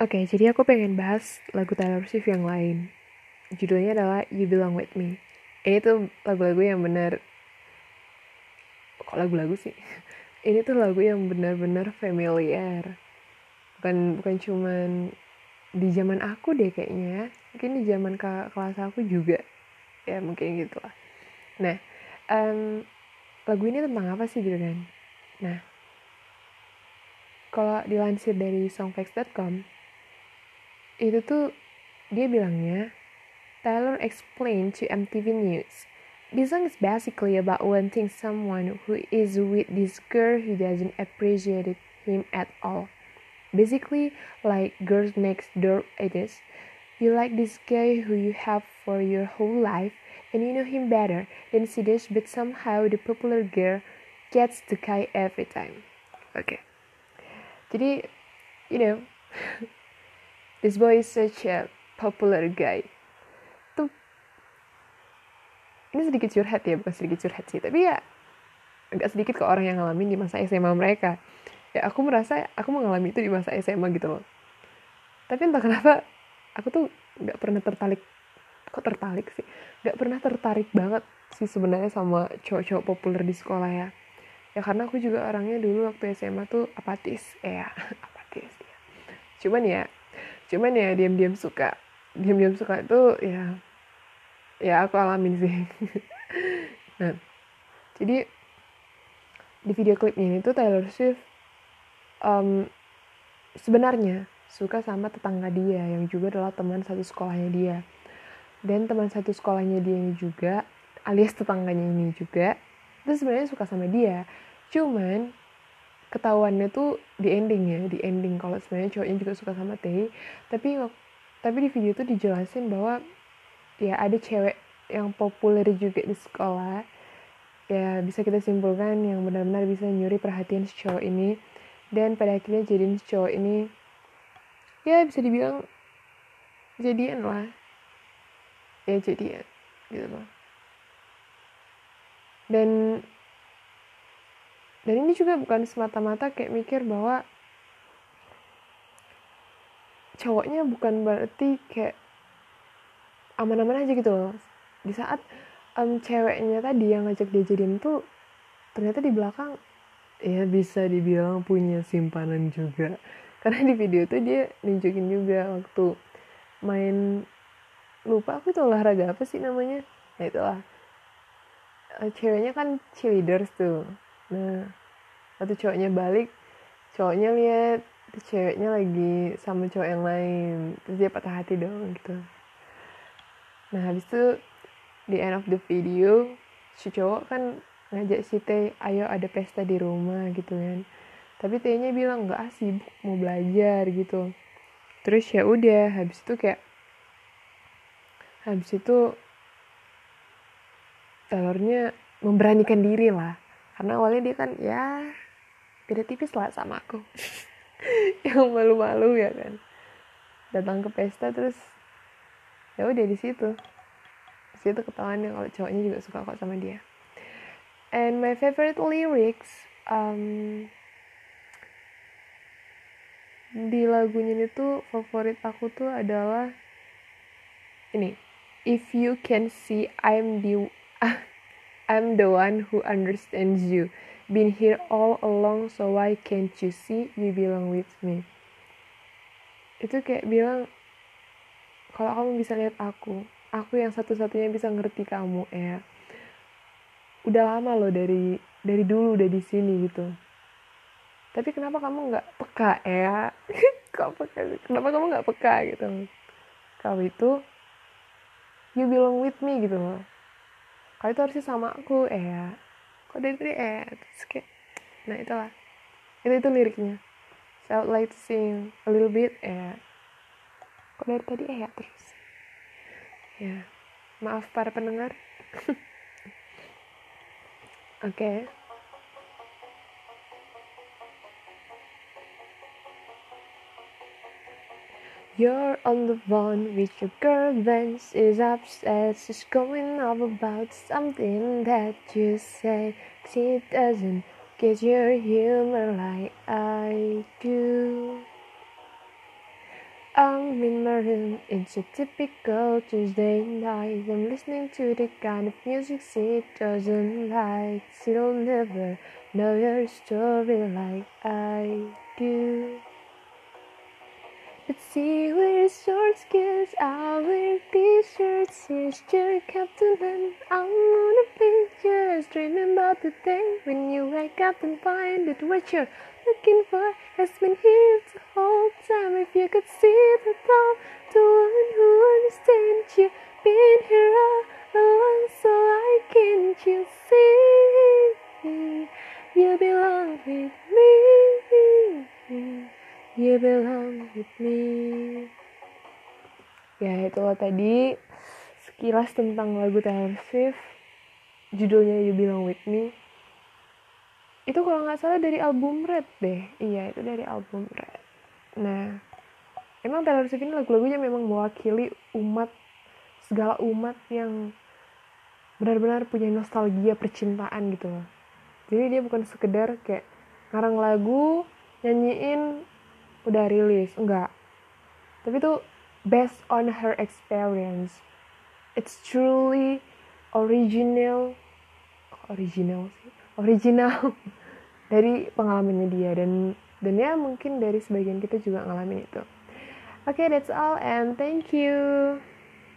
Oke, jadi aku pengen bahas lagu Taylor Swift yang lain. Judulnya adalah You Belong With Me. Ini tuh lagu-lagu yang bener... Kok lagu-lagu sih? Ini tuh lagu yang bener-bener familiar. Bukan bukan cuman di zaman aku deh kayaknya ya. Mungkin di zaman ke kelas aku juga. Ya mungkin gitu lah. Nah, um, lagu ini tentang apa sih gitu kan? Nah, kalau dilansir dari songfacts.com, itu tuh dia bilangnya Taylor explained to MTV News. This song is basically about wanting someone who is with this girl who doesn't appreciate him at all. Basically, like girls next door it is. You like this guy who you have for your whole life, and you know him better than she does, but somehow the popular girl gets the guy every time. Okay. Jadi, you know, this boy is such a popular guy. Tuh, ini sedikit curhat ya, bukan sedikit curhat sih, tapi ya agak sedikit ke orang yang ngalamin di masa SMA mereka. Ya aku merasa aku mengalami itu di masa SMA gitu loh. Tapi entah kenapa aku tuh nggak pernah tertarik, kok tertarik sih? Nggak pernah tertarik banget sih sebenarnya sama cowok-cowok populer di sekolah ya. Ya karena aku juga orangnya dulu waktu SMA tuh apatis, eh, ya apatis ya. Cuman ya cuman ya diam-diam suka. Diam-diam suka itu ya ya aku alamin sih. Nah jadi di video klipnya ini tuh Taylor Swift um, sebenarnya suka sama tetangga dia yang juga adalah teman satu sekolahnya dia. Dan teman satu sekolahnya dia ini juga alias tetangganya ini juga itu sebenarnya suka sama dia. Cuman ketahuannya tuh di ending ya di ending. Kalau sebenarnya cowoknya juga suka sama Tay tapi tapi di video tuh dijelasin bahwa ya ada cewek yang populer juga di sekolah. Ya bisa kita simpulkan yang benar-benar bisa nyuri perhatian si cowok ini. Dan pada akhirnya jadiin si cowok ini ya bisa dibilang jadian lah. Ya jadian gitu loh. Dan dan ini juga bukan semata-mata kayak mikir bahwa cowoknya bukan berarti kayak aman-aman aja gitu loh. Di saat um, ceweknya tadi yang ngajak dia jadian tuh ternyata di belakang ya bisa dibilang punya simpanan juga. Karena di video tuh dia nunjukin juga waktu main lupa aku tuh olahraga apa sih namanya? Nah itulah. Ceweknya kan cheerleaders tuh. Nah waktu cowoknya balik cowoknya lihat ceweknya lagi sama cowok yang lain. Terus dia patah hati dong gitu. Nah habis itu di end of the video si cowok kan ngajak si T ayo ada pesta di rumah gitu kan. Tapi T nya bilang nggak ah sibuk mau belajar gitu. Terus ya udah habis itu kayak habis itu telurnya memberanikan diri lah. Karena awalnya dia kan ya beda tipis lah sama aku. Yang malu-malu ya kan? Datang ke pesta terus ya udah di situ. Di situ ketahuan kalau cowoknya juga suka kok sama dia. And my favorite lyrics um, di lagunya ini tuh favorit aku tuh adalah ini. If you can see I'm the I'm the one who understands you. Been here all along, so why can't you see you belong with me? Itu kayak bilang, kalau kamu bisa lihat aku, aku yang satu-satunya bisa ngerti kamu, ya. Udah lama loh dari dari dulu udah di sini gitu. Tapi kenapa kamu nggak peka ya? Kok? Kenapa kamu nggak peka gitu? Kau itu, you belong with me gitu loh kau itu harusnya sama aku eh ya kok dari tadi eh terus kayak nah itulah. Itu itu liriknya. So I like to sing a little bit eh kok dari tadi eh ya terus. Ya maaf para pendengar. Oke. okay. You're on the phone with your girl when she's upset. She's going off about something that you say. She doesn't get your humor like I do. I'm in my room, it's a typical Tuesday night. I'm listening to the kind of music she doesn't like. She'll never know your story like I do. But she wears short skirts, I wear t-shirts. Your captain and I'm on a picture. Dreaming about the day when you wake up and find that what you're looking for has been here the whole time. If you could see the thought, the one with me. Ya itulah tadi sekilas tentang lagu Taylor Swift. Judulnya You Belong With Me. Itu kalau nggak salah dari album Red deh. Iya itu dari album Red. Nah emang Taylor Swift ini lagu-lagunya memang mewakili umat segala umat yang benar-benar punya nostalgia percintaan gitu loh. Jadi dia bukan sekedar kayak ngarang lagu, nyanyiin udah rilis enggak. Tapi itu based on her experience it's truly original original sih? Original dari pengalamannya dia dan dan ya mungkin dari sebagian kita juga ngalamin itu. Oke okay, that's all and thank you